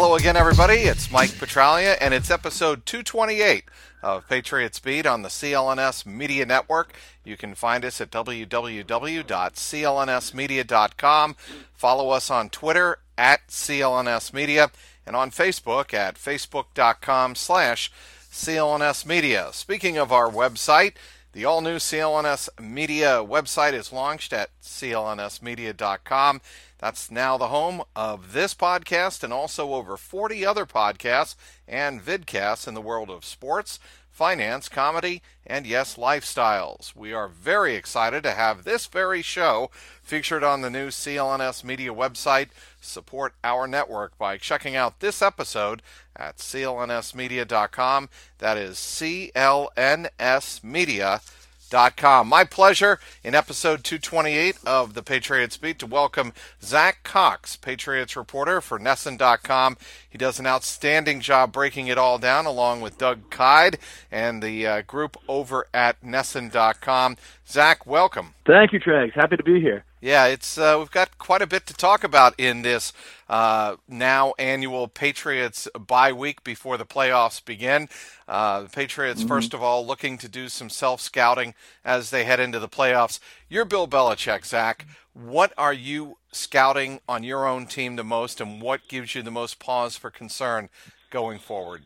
Hello again, everybody. It's Mike Petraglia, and it's episode 228 of Patriots Beat on the CLNS Media Network. You can find us at www.clnsmedia.com. Follow us on Twitter at CLNS Media and on Facebook at facebook.com slash CLNS Media. Speaking of our website, the all new CLNS Media website is launched at clnsmedia.com. That's now the home of this podcast and also over 40 other podcasts and vidcasts in the world of sports, finance, comedy, and yes, lifestyles. We are very excited to have this very show featured on the new CLNS Media website. Support our network by checking out this episode at clnsmedia.com. That is clnsmedia.com Com. My pleasure in episode 228 of the Patriots Beat to welcome Zack Cox, Patriots reporter for NESN.com. He does an outstanding job breaking it all down along with Doug Kyed and the uh, group over at NESN.com. Zack, welcome. Thank you, Trags. Happy to be here. Yeah, it's uh, we've got quite a bit to talk about in this uh, now annual Patriots bye week before the playoffs begin. Uh, the Patriots, mm-hmm. first of all, looking to do some self scouting as they head into the playoffs. You're Bill Belichick, Zack. What are you scouting on your own team the most, and what gives you the most pause for concern going forward?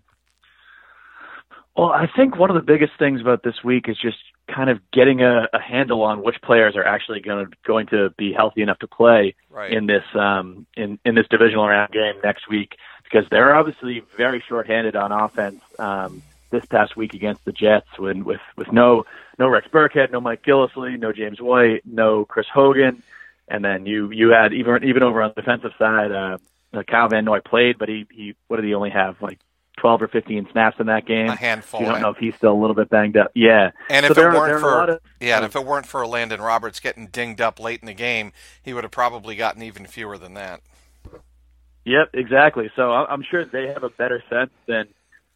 Well, I think one of the biggest things about this week is just kind of getting a, a handle on which players are actually going to going to be healthy enough to play right. in this um, in in this divisional round game next week because they're obviously very shorthanded on offense um, this past week against the Jets when with with no no Rex Burkhead, no Mike Gillislee, no James White, no Chris Hogan, and then you you had even even over on the defensive side, uh, Kyle Van Noy played, but he he what did he only have like 12 or 15 snaps in that game. A handful. You don't know if he's still a little bit banged up. Yeah. And if so it weren't for of, yeah, and if it weren't for Elandon Roberts getting dinged up late in the game, he would have probably gotten even fewer than that. Yep, exactly. So I'm sure they have a better sense than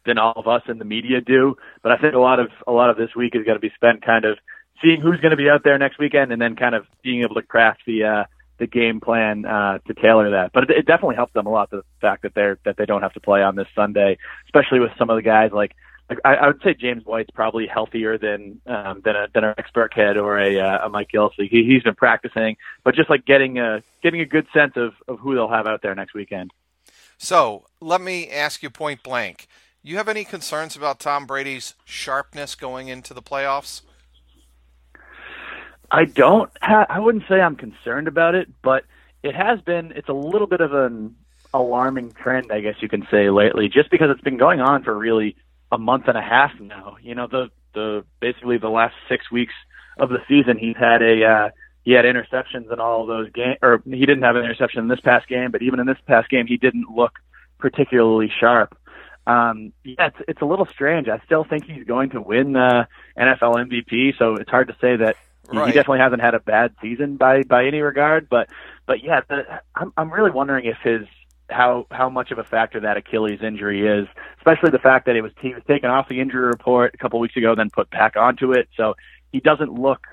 than all of us in the media do. But I think a lot of a lot of this week is going to be spent kind of seeing who's going to be out there next weekend, and then kind of being able to craft the uh, the game plan uh, to tailor that. But it, it definitely helped them a lot the fact that they're that they don't have to play on this Sunday, especially with some of the guys like. Like I, would say James White's probably healthier than um, than a than an expert kid or a, uh, a Mike Gillislee. He, he's been practicing, but just like getting a getting a good sense of, of who they'll have out there next weekend. So let me ask you point blank: You have any concerns about Tom Brady's sharpness going into the playoffs? I don't. Ha- I wouldn't say I'm concerned about it, but it has been. It's a little bit of an alarming trend, I guess you can say, lately, just because it's been going on for really a month and a half now. You know, the the basically the last six weeks of the season, he's had a uh, he had interceptions in all of those games, or he didn't have an interception in this past game, but even in this past game, he didn't look particularly sharp. Um, yeah, it's, it's a little strange. I still think he's going to win the NFL MVP, so it's hard to say that Right. He definitely hasn't had a bad season by by any regard, but but yeah, the, I'm I'm really wondering if his how how much of a factor that Achilles injury is, especially the fact that it was he was taken off the injury report a couple weeks ago, then put back onto it, so he doesn't look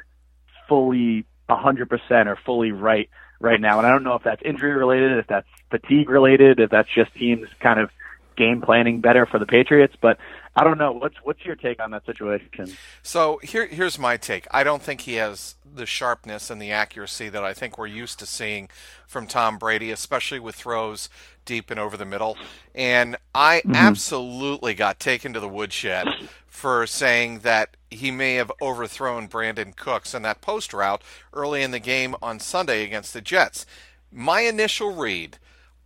fully 100% or fully right right now. And I don't know if that's injury related, if that's fatigue related, if that's just teams kind of game planning better for the Patriots. But I don't know. What's what's your take on that situation? So here here's my take. I don't think he has the sharpness and the accuracy that I think we're used to seeing from Tom Brady, especially with throws deep and over the middle. And I mm-hmm. absolutely got taken to the woodshed for saying that he may have overthrown Brandin Cooks in that post route early in the game on Sunday against the Jets. My initial read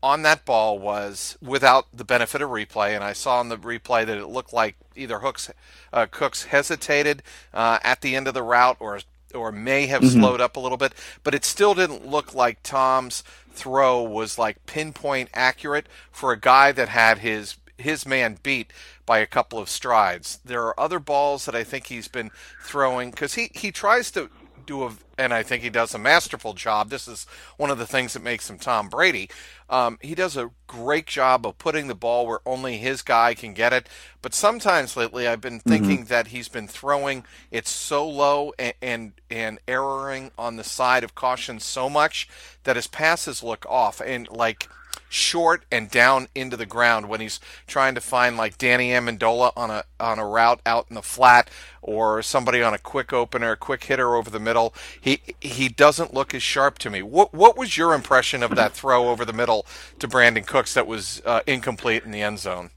on that ball was without the benefit of replay, and I saw in the replay that it looked like either Hooks, uh, Cooks hesitated uh, at the end of the route or or may have mm-hmm. slowed up a little bit, but it still didn't look like Tom's throw was like pinpoint accurate for a guy that had his his man beat by a couple of strides. There are other balls that I think he's been throwing because he he tries to do a, and I think he does a masterful job. This is one of the things that makes him Tom Brady. Um, he does a great job of putting the ball where only his guy can get it. But sometimes lately, I've been mm-hmm. thinking mm-hmm. that he's been throwing it so low and, and and erroring on the side of caution so much that his passes look off. And like short and down into the ground when he's trying to find like Danny Amendola on a on a route out in the flat or somebody on a quick opener, a quick hitter over the middle. He he doesn't look as sharp to me. What what was your impression of that throw over the middle to Brandin Cooks that was uh, incomplete in the end zone?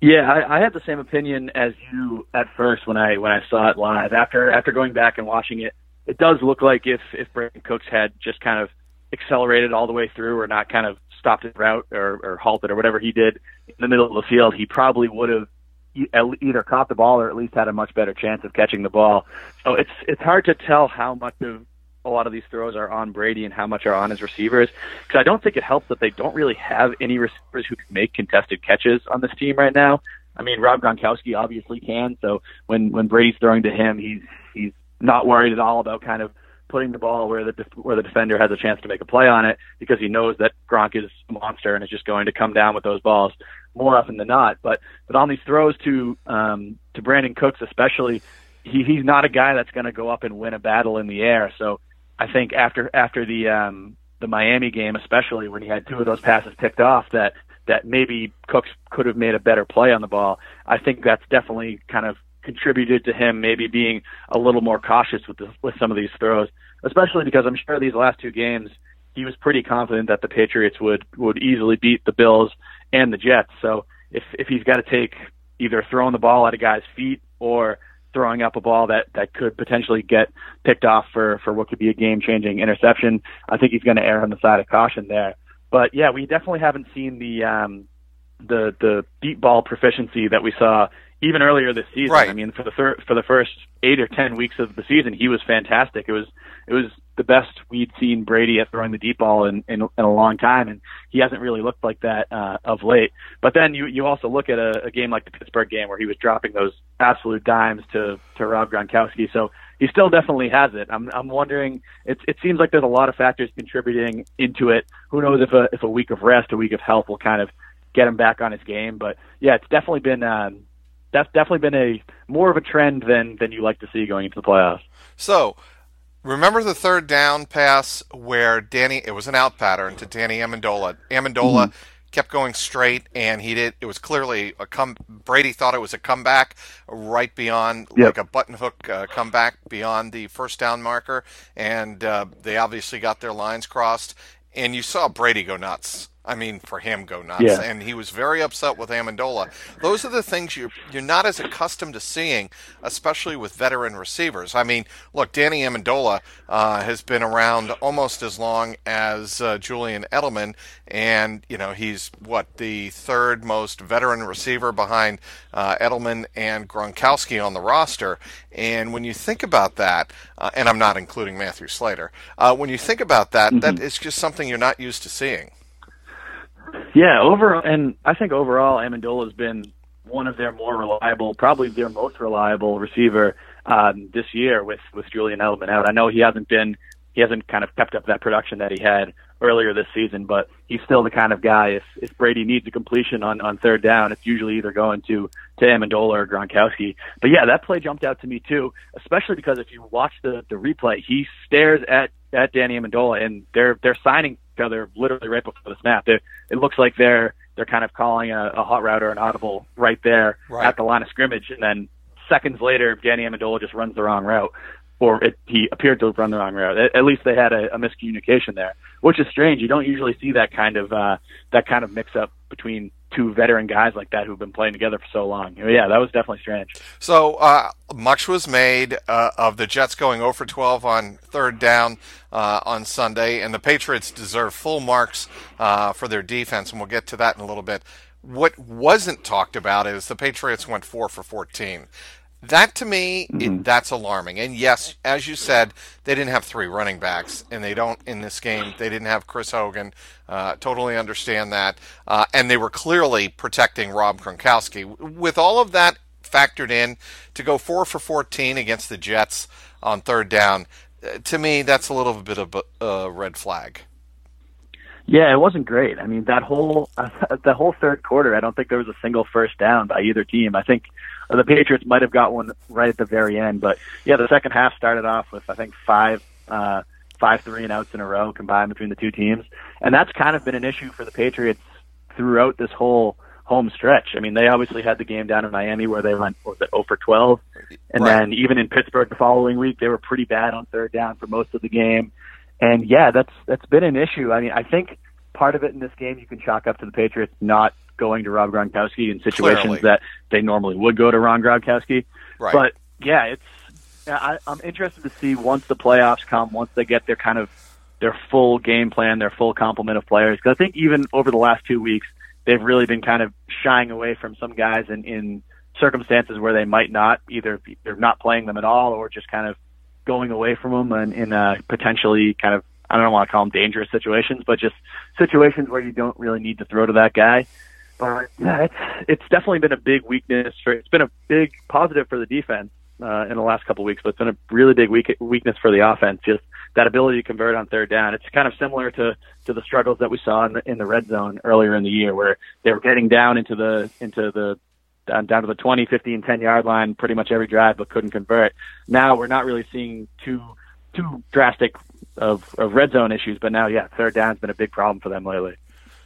Yeah, I, I had the same opinion as you at first when I when I saw it live. After after going back and watching it, it does look like if if Brandin Cooks had just kind of accelerated all the way through or not kind of stopped his route or, or halted or whatever he did in the middle of the field, he probably would have either caught the ball or at least had a much better chance of catching the ball. So it's it's hard to tell how much of a lot of these throws are on Brady and how much are on his receivers because I don't think it helps that they don't really have any receivers who can make contested catches on this team right now. I mean, Rob Gronkowski obviously can. So when when Brady's throwing to him, he's he's not worried at all about kind of putting the ball where the where the defender has a chance to make a play on it because he knows that Gronk is a monster and is just going to come down with those balls more often than not. But but on these throws to um, to Brandin Cooks especially, he he's not a guy that's going to go up and win a battle in the air. So I think after after the um, the Miami game, especially when he had two of those passes picked off, that that maybe Cooks could have made a better play on the ball. I think that's definitely kind of contributed to him maybe being a little more cautious with the, with some of these throws, especially because I'm sure these last two games he was pretty confident that the Patriots would would easily beat the Bills and the Jets. So if if he's got to take either throwing the ball at a guy's feet or throwing up a ball that that could potentially get picked off for for what could be a game changing interception, I think he's going to err on the side of caution there. But yeah, we definitely haven't seen the um, the the deep ball proficiency that we saw even earlier this season. Right. I mean, for the thir- for the first eight or ten weeks of the season, he was fantastic. It was it was the best we'd seen Brady at throwing the deep ball in, in, in a long time, and he hasn't really looked like that uh, of late. But then you you also look at a, a game like the Pittsburgh game where he was dropping those absolute dimes to to Rob Gronkowski. So he still definitely has it. I'm I'm wondering. It it seems like there's a lot of factors contributing into it. Who knows if a if a week of rest, a week of health will kind of get him back on his game. But yeah, it's definitely been. Um, that's definitely been a more of a trend than than you like to see going into the playoffs. So, remember the third down pass where Danny it was an out pattern to Danny Amendola. Amendola mm-hmm. kept going straight, and he did. It was clearly a come. Brady thought it was a comeback right beyond yep. like a button hook uh, comeback beyond the first down marker, and uh, they obviously got their lines crossed. And you saw Brady go nuts I mean, for him, go nuts. Yeah. And he was very upset with Amendola. Those are the things you're, you're not as accustomed to seeing, especially with veteran receivers. I mean, look, Danny Amendola uh, has been around almost as long as uh, Julian Edelman, and, you know, he's, what, the third most veteran receiver behind uh, Edelman and Gronkowski on the roster. And when you think about that, uh, and I'm not including Matthew Slater, uh, when you think about that, mm-hmm. that is just something you're not used to seeing. Yeah, over and I think overall Amendola has been one of their more reliable, probably their most reliable receiver um, this year with with Julian Edelman out. I know he hasn't been he hasn't kind of kept up that production that he had earlier this season, but he's still the kind of guy. If if Brady needs a completion on on third down, it's usually either going to to Amendola or Gronkowski. But yeah, that play jumped out to me too, especially because if you watch the the replay, he stares at at Danny Amendola, and they're they're signing each other literally right before the snap. They're, it looks like they're they're kind of calling a, a hot route or an audible right there right. at the line of scrimmage, and then seconds later, Danny Amendola just runs the wrong route, or it, he appeared to have run the wrong route. At, at least they had a, a miscommunication there, which is strange. You don't usually see that kind of uh, that kind of mix up between two veteran guys like that who've been playing together for so long. Yeah, that was definitely strange. So uh, much was made uh, of the Jets going 0 for 12 on third down uh, on Sunday, and the Patriots deserve full marks uh, for their defense, and we'll get to that in a little bit. What wasn't talked about is the Patriots went 4 for 14. That to me, mm-hmm. it, that's alarming. And yes, as you said, they didn't have three running backs, and they don't in this game. They didn't have Chris Hogan. Uh, totally understand that. Uh, and they were clearly protecting Rob Gronkowski. With all of that factored in, to go four for 14 against the Jets on third down, uh, to me, that's a little bit of a red flag. Yeah, it wasn't great. I mean, that whole uh, the whole third quarter, I don't think there was a single first down by either team. I think the Patriots might have got one right at the very end, but yeah, the second half started off with I think five uh, five three and outs in a row combined between the two teams, and that's kind of been an issue for the Patriots throughout this whole home stretch. I mean, they obviously had the game down in Miami where they went was it 0 for 12, and right. then even in Pittsburgh the following week they were pretty bad on third down for most of the game. And yeah, that's that's been an issue. I mean, I think part of it in this game you can chalk up to the Patriots not going to Rob Gronkowski in situations Clearly. that they normally would go to Ron Gronkowski. Right. But yeah, it's I, I'm interested to see once the playoffs come, once they get their kind of their full game plan, their full complement of players. Because I think even over the last two weeks, they've really been kind of shying away from some guys in, in circumstances where they might not either they're not playing them at all or just kind of going away from them and in uh, potentially kind of I don't want to call them dangerous situations, but just situations where you don't really need to throw to that guy. But yeah, it's it's definitely been a big weakness for it's been a big positive for the defense uh, in the last couple of weeks, but it's been a really big weak, weakness for the offense. Just that ability to convert on third down. It's kind of similar to to the struggles that we saw in the, in the red zone earlier in the year, where they were getting down into the into the down, down to the 20, 15, 10 yard line pretty much every drive, but couldn't convert. Now we're not really seeing too too drastic of, of red zone issues, but now yeah, third down's been a big problem for them lately.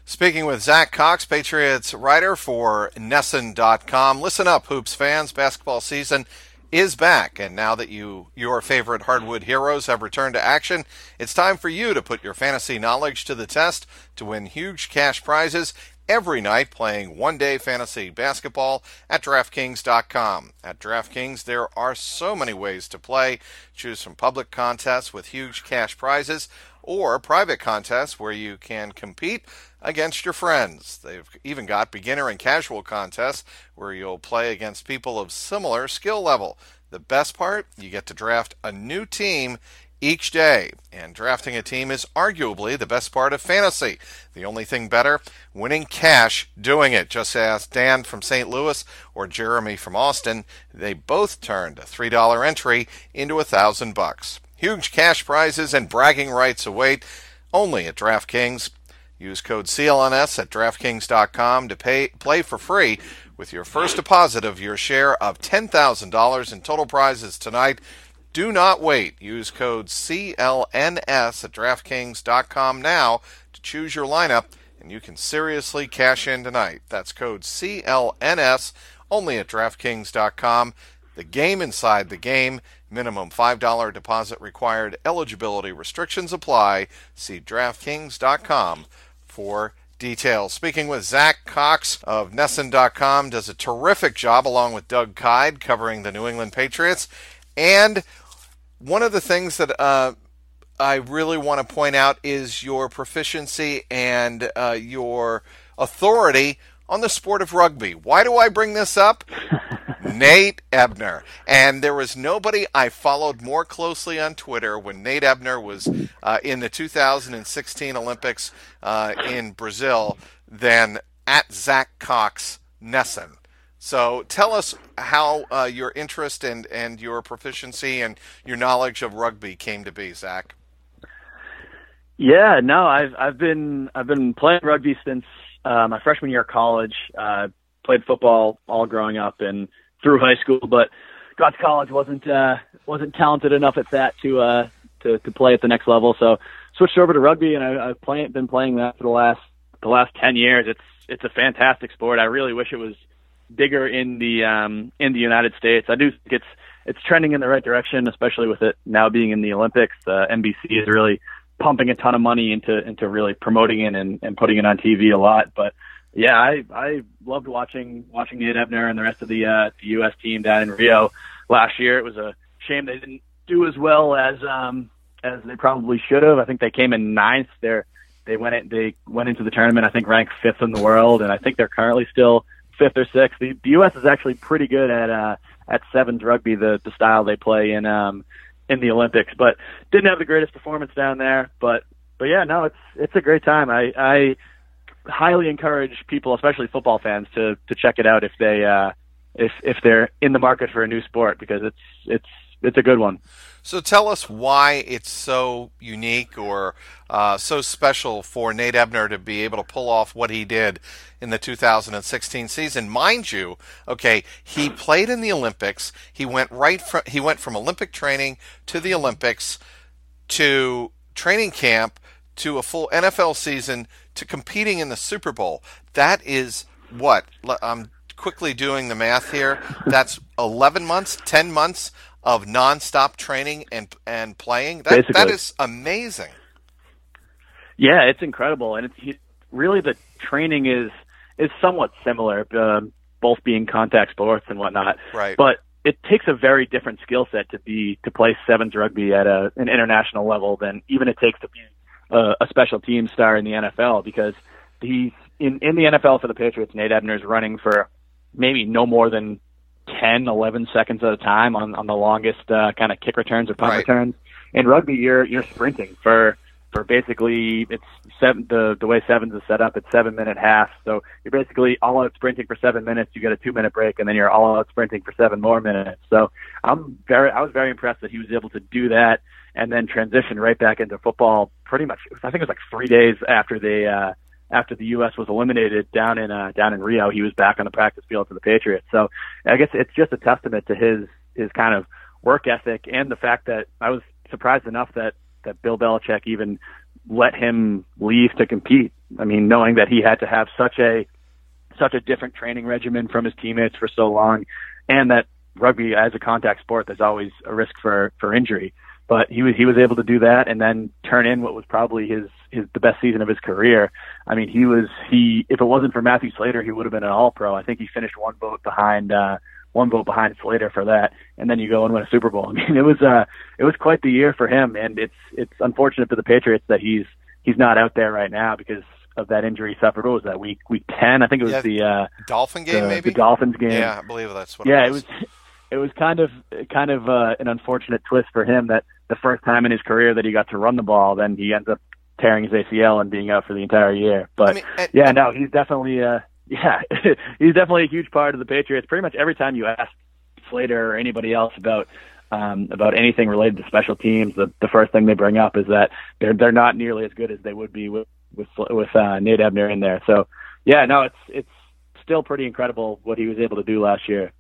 Speaking with Zack Cox, Patriots writer for NESN.com. Listen up, Hoops fans. Basketball season is back, and now that you your favorite hardwood heroes have returned to action, it's time for you to put your fantasy knowledge to the test to win huge cash prizes every night playing one day fantasy basketball at DraftKings.com. At DraftKings, there are so many ways to play. Choose from public contests with huge cash prizes or private contests where you can compete against your friends. They've even got beginner and casual contests where you'll play against people of similar skill level. The best part, you get to draft a new team each day. And drafting a team is arguably the best part of fantasy. The only thing better, winning cash doing it. Just ask Dan from St. Louis or Jeremy from Austin. They both turned a $3 entry into a thousand bucks. Huge cash prizes and bragging rights await only at DraftKings. Use code CLNS at DraftKings.com to pay, play for free with your first deposit of your share of $10,000 in total prizes tonight. Do not wait. Use code CLNS at DraftKings.com now to choose your lineup, and you can seriously cash in tonight. That's code CLNS only at DraftKings.com. The game inside the game. Minimum $5 deposit required. Eligibility restrictions apply. See DraftKings.com for details. Speaking with Zack Cox of NESN.com, does a terrific job along with Doug Kyed covering the New England Patriots. And one of the things that uh, I really want to point out is your proficiency and uh, your authority on the sport of rugby. Why do I bring this up? Nate Ebner. And there was nobody I followed more closely on Twitter when Nate Ebner was uh, in the 2016 Olympics uh, in Brazil than at Zack Cox NESN. So tell us how uh, your interest and, and your proficiency and your knowledge of rugby came to be, Zack. Yeah, no, I've I've been I've been playing rugby since uh, my freshman year of college. Uh, played football all growing up and through high school, but got to college wasn't uh, wasn't talented enough at that to uh, to to play at the next level. So switched over to rugby, and I, I've play, been playing that for the last the last ten years. It's it's a fantastic sport. I really wish it was bigger in the um, in the United States. I do think it's it's trending in the right direction, especially with it now being in the Olympics. Uh, NBC is really pumping a ton of money into into really promoting it and, and putting it on TV a lot. But yeah, I I loved watching watching Nate Ebner and the rest of the uh, the U.S. team down in Rio last year. It was a shame they didn't do as well as um, as they probably should have. I think they came in ninth. They they went in, they went into the tournament I think ranked fifth in the world, and I think they're currently still fifth or sixth. The, the U.S. is actually pretty good at uh, at sevens rugby, the the style they play in um, in the Olympics, but didn't have the greatest performance down there. But but yeah, no, it's it's a great time. I I highly encourage people, especially football fans, to to check it out if they uh, if if they're in the market for a new sport because it's it's it's a good one. So tell us why it's so unique or uh, so special for Nate Ebner to be able to pull off what he did in the 2016 season. Mind you, okay, he played in the Olympics. He went right from he went from Olympic training to the Olympics to training camp to a full NFL season to competing in the Super Bowl. That is what I'm quickly doing the math here. That's 11 months, 10 months of nonstop training and and playing. That Basically. that is amazing. Yeah, it's incredible, and it's really the training is is somewhat similar, uh, both being contact sports and whatnot. Right. But it takes a very different skill set to be to play sevens rugby at a, an international level than even it takes to be a, a special team star in the NFL because he's in in the NFL for the Patriots. Nate Ebner's running for maybe no more than 10, 11 seconds at a time on on the longest uh, kind of kick returns or punt Right. returns. In rugby, you're you're sprinting for for basically it's seven the the way sevens is set up it's seven minute half. So you're basically all out sprinting for seven minutes you get a two minute break and then you're all out sprinting for seven more minutes. So i'm very i was very impressed that he was able to do that and then transition right back into football pretty much i think it was like three days after they uh after the us was eliminated down in uh down in rio he was back on the practice field for the patriots. So i guess it's just a testament to his his kind of work ethic and the fact that i was surprised enough that that Bill Belichick even let him leave to compete. I mean, knowing that he had to have such a such a different training regimen from his teammates for so long, and that rugby as a contact sport, there's always a risk for for injury. But he was he was able to do that and then turn in what was probably his his the best season of his career. I mean, he was he if it wasn't for Matthew Slater, he would have been an All Pro. I think he finished one vote behind. uh one vote behind Slater for that, and then you go and win a Super Bowl. I mean, it was uh, it was quite the year for him, and it's it's unfortunate for the Patriots that he's he's not out there right now because of that injury he suffered. What was that week week ten? I think it was Yeah, the uh, Dolphin game, the, maybe. the Dolphins game. Yeah, I believe that's what. yeah, it it was. was it was kind of kind of uh, an unfortunate twist for him that the first time in his career that he got to run the ball, then he ends up tearing his ACL and being out for the entire year. But I mean, and- yeah, no, he's definitely uh, yeah, he's definitely a huge part of the Patriots. Pretty much every time you ask Slater or anybody else about um, about anything related to special teams, the the first thing they bring up is that they're they're not nearly as good as they would be with with with uh, Nate Ebner in there. So yeah, no, it's it's still pretty incredible what he was able to do last year.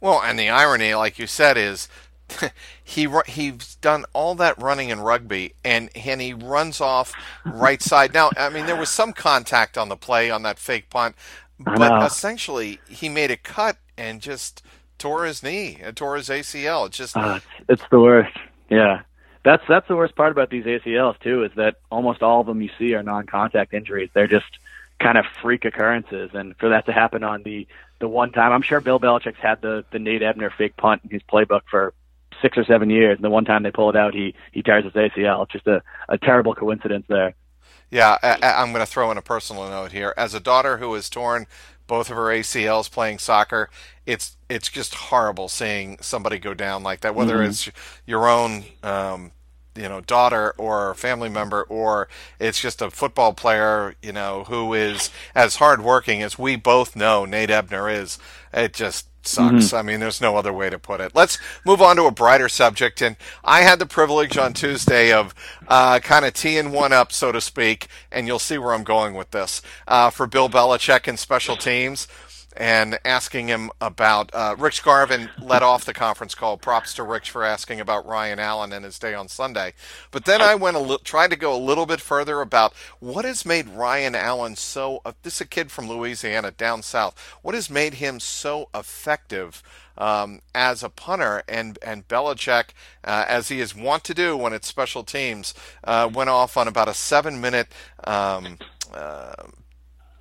Well, and the irony, like you said, is he he's done all that running in rugby, and and he runs off right side. Now, I mean, there was some contact on the play on that fake punt, but essentially he made a cut and just tore his knee, and tore his ACL. It's just Uh, it's the worst. Yeah. That's that's the worst part about these ACLs too is that almost all of them you see are non-contact injuries. They're just kind of freak occurrences, and for that to happen on the the one time, I'm sure Bill Belichick's had the the Nate Ebner fake punt in his playbook for six or seven years. And the one time they pull it out, he he tears his ACL. It's just a a terrible coincidence there. Yeah, I, I'm going to throw in a personal note here. As a daughter who has torn both of her ACLs playing soccer, it's it's just horrible seeing somebody go down like that. Whether Mhm. it's your own, um, you know, daughter or family member, or it's just a football player, you know, who is as hardworking as we both know Nate Ebner is. It just sucks. I mean, there's no other way to put it. Let's move on to a brighter subject. And I had the privilege on Tuesday of uh, kind of teeing one up, so to speak, and you'll see where I'm going with this uh, for Bill Belichick and special teams. And asking him about uh, Rich Garven led off the conference call. Props to Rich for asking about Ryan Allen and his day on Sunday. But then I went a li- tried to go a little bit further about what has made Ryan Allen so. Uh, this is a kid from Louisiana down south. What has made him so effective um, as a punter? And and Belichick, uh, as he is wont to do when it's special teams, uh, went off on about a seven minute. Um, uh,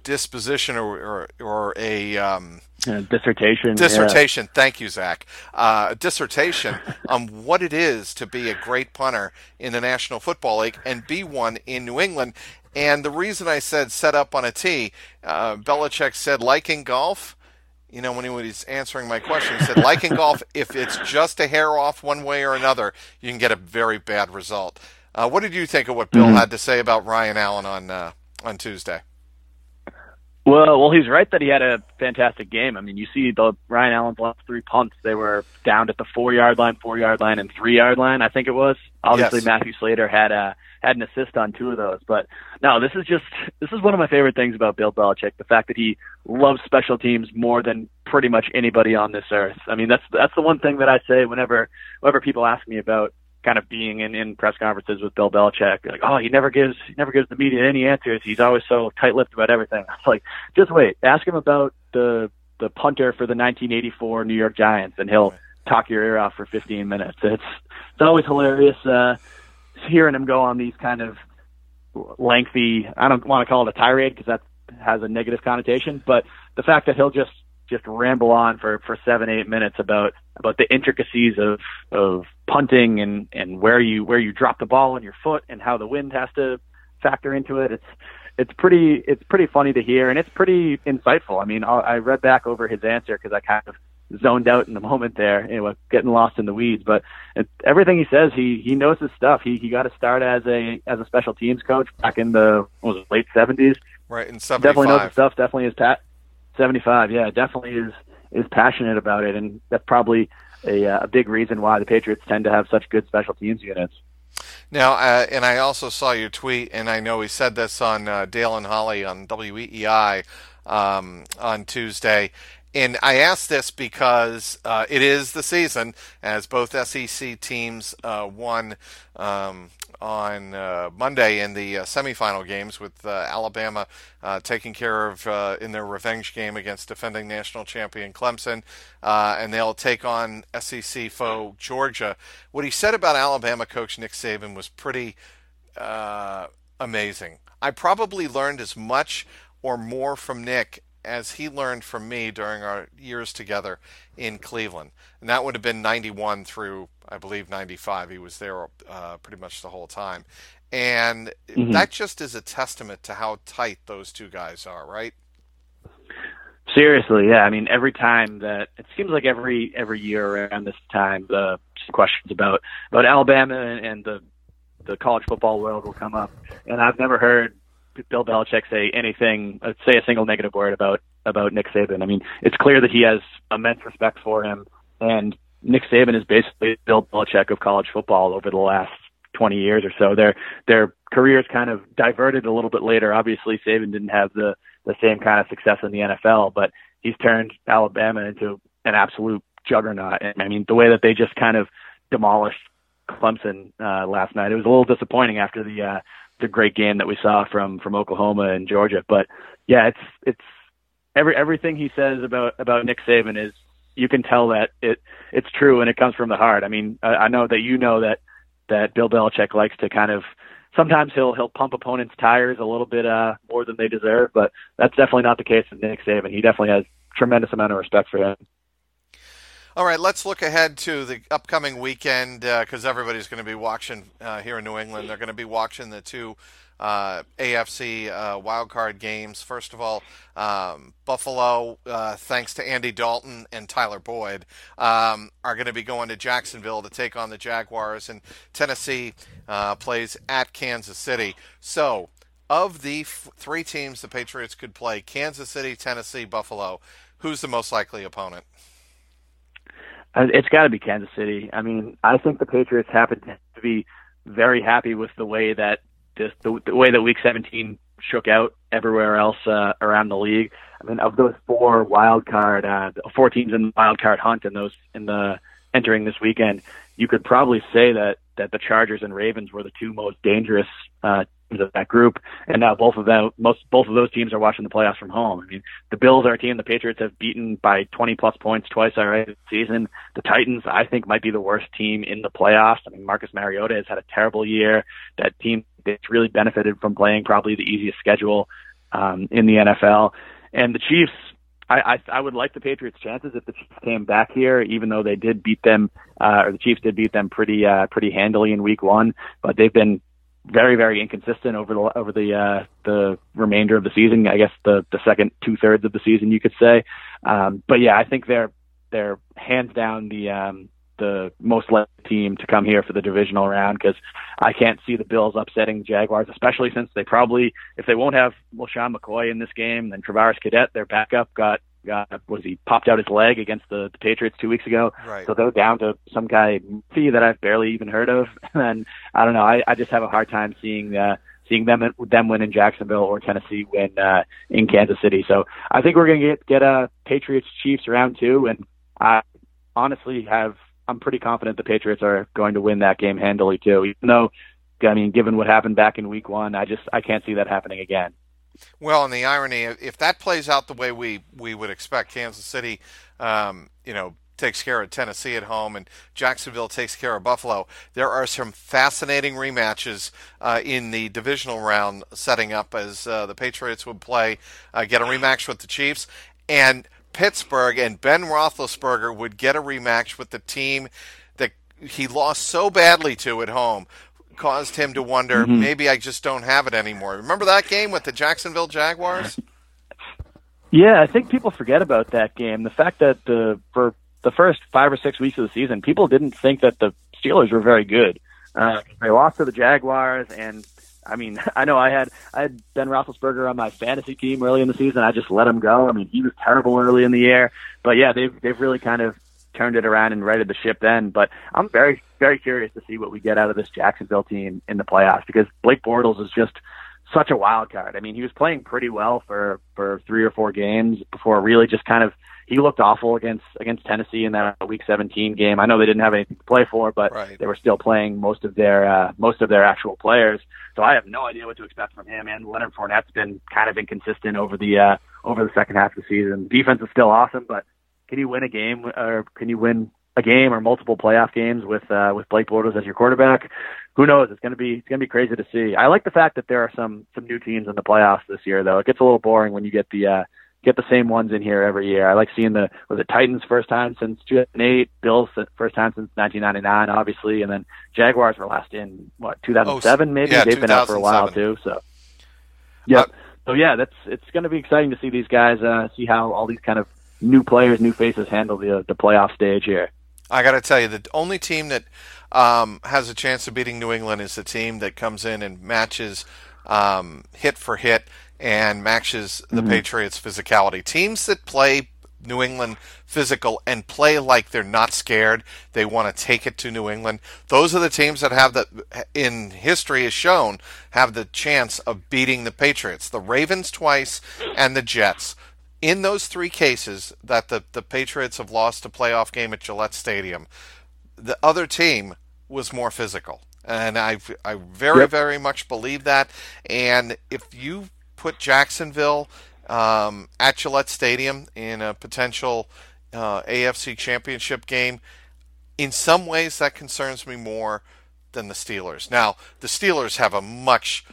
disposition or or, or a um, Uh, dissertation. yeah. dissertation. Thank you, Zack. Uh, a dissertation on what it is to be a great punter in the National Football League and be one in New England. And the reason I said set up on a tee, uh, Belichick said, like in golf, you know, when he was answering my question, he said, like in golf, if it's just a hair off one way or another, you can get a very bad result. Uh, what did you think of what Bill Mhm. had to say about Ryan Allen on uh, on Tuesday? Well, well, he's right that he had a fantastic game. I mean, you see the Ryan Allen's last three punts; they were down at the four yard line, four yard line, and three yard line. I think it was. Obviously, Yes. Matthew Slater had a had an assist on two of those. But no, this is just this is one of my favorite things about Bill Belichick: the fact that he loves special teams more than pretty much anybody on this earth. I mean, that's that's the one thing that I say whenever whenever people ask me about kind of being in, in press conferences with Bill Belichick, like, oh, he never gives he never gives the media any answers. He's always so tight-lipped about everything. It's like, just wait, ask him about the the punter for the 1984 New York Giants, and he'll talk your ear off for 15 minutes. It's it's always hilarious uh, hearing him go on these kind of lengthy. I don't want to call it a tirade because that has a negative connotation, but the fact that he'll just just ramble on for for seven eight minutes about about the intricacies of of punting and and where you where you drop the ball on your foot and how the wind has to factor into it. It's it's pretty it's pretty funny to hear and it's pretty insightful. I mean, I I read back over his answer because I kind of zoned out in the moment there, you know, getting lost in the weeds. But it, everything he says, he he knows his stuff. He he got to start as a as a special teams coach back in the was it, late seventies. Right in seventy five. Definitely knows his stuff. Definitely is pat. Seventy five. Yeah, definitely is is passionate about it, and that's probably a, a big reason why the Patriots tend to have such good special teams units. Now, uh, and I also saw your tweet, and I know he said this on uh, Dale and Holly on WEEI um, on Tuesday. And I ask this because uh, it is the season, as both SEC teams uh, won um, on uh, Monday in the uh, semifinal games, with uh, Alabama uh, taking care of in their revenge game against defending national champion Clemson, and they'll take on SEC foe Georgia. What he said about Alabama coach Nick Saban was pretty amazing. I probably learned as much or more from Nick as he learned from me during our years together in Cleveland. And that would have been 91 through, I believe, 95. He was there uh, pretty much the whole time. And mm-hmm. that just is a testament to how tight those two guys are, right? Seriously, yeah. I mean, every time that it seems like every every year around this time, the questions about about Alabama and, and the the college football world will come up, and I've never heard Bill Belichick say anything, uh, say a single negative word about about Nick Saban. I mean, it's clear that he has immense respect for him, and Nick Saban is basically Bill Belichick of college football over the last 20 years or so. Their their careers kind of diverted a little bit later. Obviously, Saban didn't have the the same kind of success in the NFL, but he's turned Alabama into an absolute juggernaut. And I mean, the way that they just kind of demolished Clemson uh, last night, it was a little disappointing after the uh, the great game that we saw from from Oklahoma and Georgia. But yeah, it's it's every everything he says about about Nick Saban is you can tell that it it's true and it comes from the heart. I mean, I, I know that you know that that Bill Belichick likes to kind of sometimes he'll he'll pump opponents' tires a little bit uh, more than they deserve, but that's definitely not the case with Nick Saban. He definitely has tremendous amount of respect for him. All right, let's look ahead to the upcoming weekend because uh, everybody's going to be watching uh, here in New England. They're going to be watching the two uh, AFC uh, wildcard games. First of all, um, Buffalo, uh, thanks to Andy Dalton and Tyler Boyd, um, are going to be going to Jacksonville to take on the Jaguars, and Tennessee uh, plays at Kansas City. So, of the f- three teams the Patriots could play, Kansas City, Tennessee, Buffalo, who's the most likely opponent? Uh, it's got to be Kansas City. I mean, I think the Patriots happen to be very happy with the way that this, the, the way that Week 17 shook out everywhere else uh, around the league. I mean, of those four wild card, uh, four teams in the wild card hunt, and those in the entering this weekend, you could probably say that that the Chargers and Ravens were the two most dangerous uh, of that group, and now both of them, most both of those teams are watching the playoffs from home. I mean, the Bills are a team the Patriots have beaten by 20 plus points twice already this season. The Titans, I think, might be the worst team in the playoffs. I mean, Marcus Mariota has had a terrible year. That team that's really benefited from playing probably the easiest schedule um, in the NFL, and the Chiefs. I, I I would like the Patriots' chances if the Chiefs came back here, even though they did beat them, uh, or the Chiefs did beat them pretty uh, pretty handily in Week One. But they've been very very inconsistent over the over the uh, the remainder of the season. I guess the the second two thirds of the season you could say. Um, but yeah, I think they're they're hands down the um, the most likely team to come here for the divisional round because I can't see the Bills upsetting the Jaguars, especially since they probably if they won't have LeSean McCoy in this game, then Travaris Cadet, their backup, got got was he popped out his leg against the, the Patriots two weeks ago. Right. So they're down to some guy fee that I've barely even heard of, and I don't know. I, I just have a hard time seeing uh, seeing them them win in Jacksonville or Tennessee win uh, in Kansas City. So I think we're gonna get get a uh, Patriots Chiefs round two, and I honestly have I'm pretty confident the Patriots are going to win that game handily too. Even though, I mean, given what happened back in Week One, I just I can't see that happening again. Well, and the irony, if that plays out the way we we would expect, Kansas City, um, you know, takes care of Tennessee at home and Jacksonville takes care of Buffalo. There are some fascinating rematches uh, in the divisional round setting up as uh, the Patriots would play, uh, get a rematch with the Chiefs, and Pittsburgh and Ben Roethlisberger would get a rematch with the team that he lost so badly to at home. Caused him to wonder, mm-hmm. maybe I just don't have it anymore. Remember that game with the Jacksonville Jaguars? Yeah, I think people forget about that game. The fact that the for the first five or six weeks of the season, people didn't think that the Steelers were very good. Uh, they lost to the Jaguars, and I mean, I know I had I had Ben Roethlisberger on my fantasy team early in the season. I just let him go. I mean, he was terrible early in the year, but yeah, they've they've really kind of turned it around and righted the ship then. But I'm very very curious to see what we get out of this Jacksonville team in the playoffs because Blake Bortles is just such a wild card. I mean, he was playing pretty well for for three or four games before really just kind of he looked awful against against Tennessee in that Week 17 game. I know they didn't have anything to play for, but right. they were still playing most of their uh, most of their actual players. So I have no idea what to expect from him. And Leonard Fournette's been kind of inconsistent over the uh, over the second half of the season. Defense is still awesome, but can you win a game or can you win a game or multiple playoff games with uh, with Blake Bortles as your quarterback? Who knows? It's gonna be it's gonna be crazy to see. I like the fact that there are some some new teams in the playoffs this year, though. It gets a little boring when you get the uh, get the same ones in here every year. I like seeing the was it Titans first time since 2008, Bills first time since 1999, obviously, and then Jaguars were last in what 2007 maybe. Yeah, They've been out for a while too. So, yeah. Uh, so yeah, that's it's going to be exciting to see these guys uh, see how all these kind of new players, new faces handle the the playoff stage here. I got to tell you, the only team that um, has a chance of beating New England is the team that comes in and matches um, hit for hit and matches the mm-hmm. Patriots' physicality. Teams that play New England physical and play like they're not scared, they want to take it to New England. Those are the teams that have the in history has shown have the chance of beating the Patriots. The Ravens twice and the Jets. In those three cases that the, the Patriots have lost a playoff game at Gillette Stadium, the other team was more physical. And I, I very, yep. very much believe that. And if you put Jacksonville um, at Gillette Stadium in a potential uh, AFC Championship game. In some ways, that concerns me more than the Steelers. Now, the Steelers have a much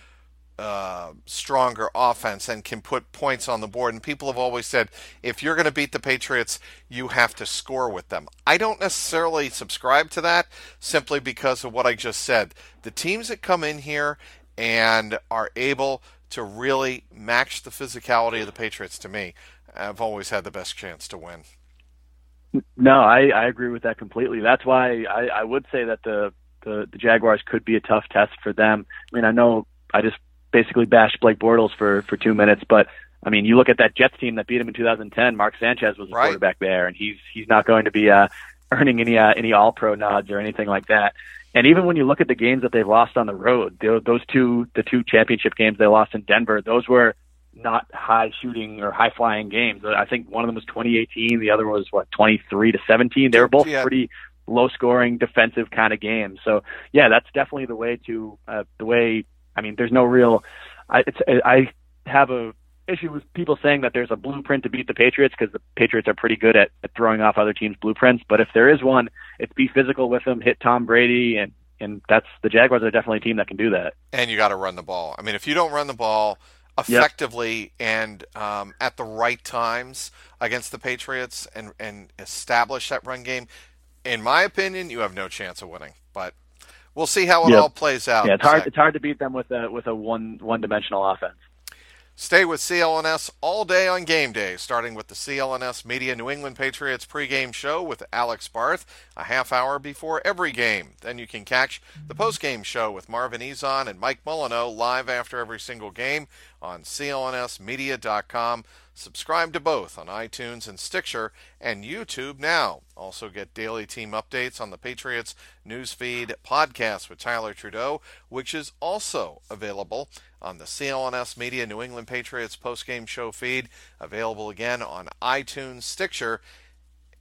uh, stronger offense and can put points on the board. And people have always said if you're going to beat the Patriots, you have to score with them. I don't necessarily subscribe to that simply because of what I just said. The teams that come in here and are able to really match the physicality of the Patriots to me, have always had the best chance to win. No, I, I agree with that completely. That's why I, I would say that the, the the Jaguars could be a tough test for them. I mean, I know I just basically bashed Blake Bortles for for two minutes, but I mean, you look at that Jets team that beat him in 2010. Mark Sanchez was the right. quarterback there, and he's he's not going to be uh, earning any uh, any All Pro nods or anything like that. And even when you look at the games that they've lost on the road, those two, the two championship games they lost in Denver, those were not high shooting or high flying games. I think one of them was 2018, the other was what 23 to 17. They were both yeah. pretty low scoring defensive kind of games. So yeah, that's definitely the way to uh, the way. I mean, there's no real. I it's I have a issue with people saying that there's a blueprint to beat the Patriots because the Patriots are pretty good at, at throwing off other teams' blueprints. But if there is one, it's be physical with them, hit Tom Brady, and and that's the Jaguars are definitely a team that can do that. And you got to run the ball. I mean, if you don't run the ball effectively yep. and um, at the right times against the Patriots and and establish that run game, in my opinion, you have no chance of winning. But we'll see how it yep. all plays out. Yeah, it's hard. It's hard to beat them with a with a one one dimensional offense. Stay with CLNS all day on game day, starting with the CLNS Media New England Patriots pregame show with Alex Barth a half hour before every game. Then you can catch the postgame show with Marvin Ezon and Mike Molyneux live after every single game on clnsmedia.com. Subscribe to both on iTunes and Stitcher and YouTube now. Also get daily team updates on the Patriots Newsfeed podcast with Tyler Trudeau, which is also available on the CLNS Media New England Patriots postgame show feed, available again on iTunes, Stitcher,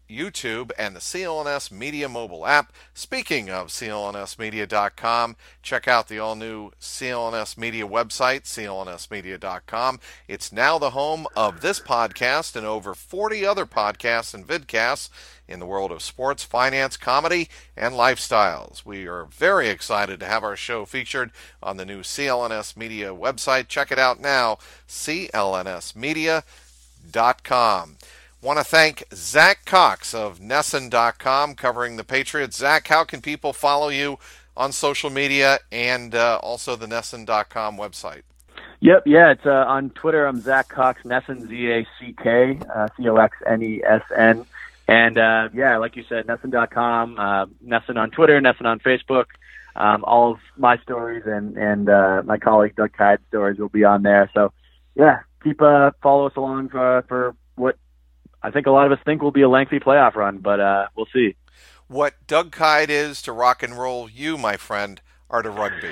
YouTube, and the CLNS Media mobile app. Speaking of CLNSmedia.com, check out the all new CLNS Media website, CLNSmedia.com. It's now the home of this podcast and over 40 other podcasts and vidcasts in the world of sports, finance, comedy, and lifestyles. We are very excited to have our show featured on the new CLNS Media website. Check it out now, clnsmedia.com. Want to thank Zack Cox of NESN.com covering the Patriots. Zack, how can people follow you on social media and uh, also the NESN.com website? Yep, yeah, it's uh, on Twitter. I'm Zack Cox, NESN, Z A C K, uh, C O X N E S N. And uh, yeah, like you said, NESN.com, uh, NESN on Twitter, NESN on Facebook. Um, all of my stories and, and uh, my colleague Doug Kyed's stories will be on there. So yeah, keep uh, follow us along for, for I think a lot of us think will be a lengthy playoff run, but uh, we'll see. What Doug Kyed is to rock and roll, you, my friend, are to rugby.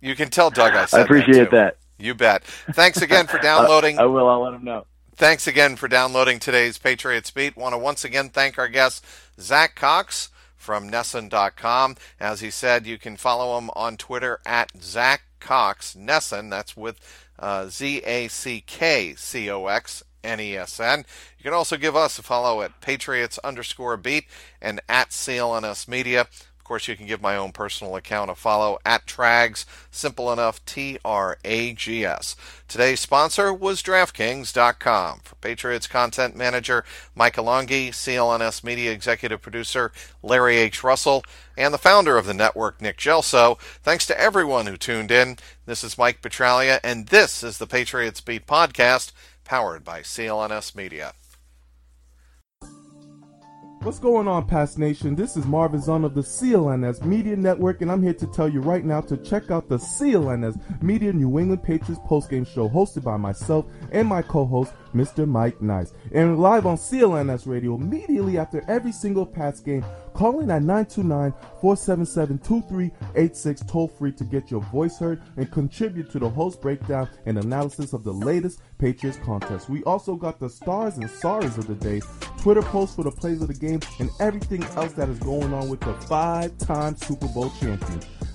you can tell Doug I said I appreciate that, that. You bet. Thanks again for downloading. I, I will. I'll let him know. Thanks again for downloading today's Patriots Beat. Want to once again thank our guest, Zack Cox from NESN.com. As he said, you can follow him on Twitter at Zack Cox NESN. That's with uh, Z A C K C O X N-E-S-N. You can also give us a follow at Patriots underscore beat and at CLNS Media. Of course, you can give my own personal account a follow at Trags. Simple enough, T-R-A-G-S. Today's sponsor was DraftKings.com. For Patriots content manager Mike Alongi, CLNS Media executive producer Larry H. Russell, and the founder of the network, Nick Gelso. Thanks to everyone who tuned in. This is Mike Petraglia, and this is the Patriots Beat podcast powered by CLNS Media. What's going on, Past Nation? This is Marvin Zahn of the CLNS Media Network, and I'm here to tell you right now to check out the CLNS Media New England Patriots postgame show hosted by myself and my co-host, Mr. Mike Nice. And live on CLNS Radio immediately after every single Pats game, call in at 929-477-2386 toll free to get your voice heard and contribute to the host breakdown and analysis of the latest Patriots contest. We also got the stars and sorries of the day, Twitter posts for the plays of the game, and everything else that is going on with the five-time Super Bowl champion.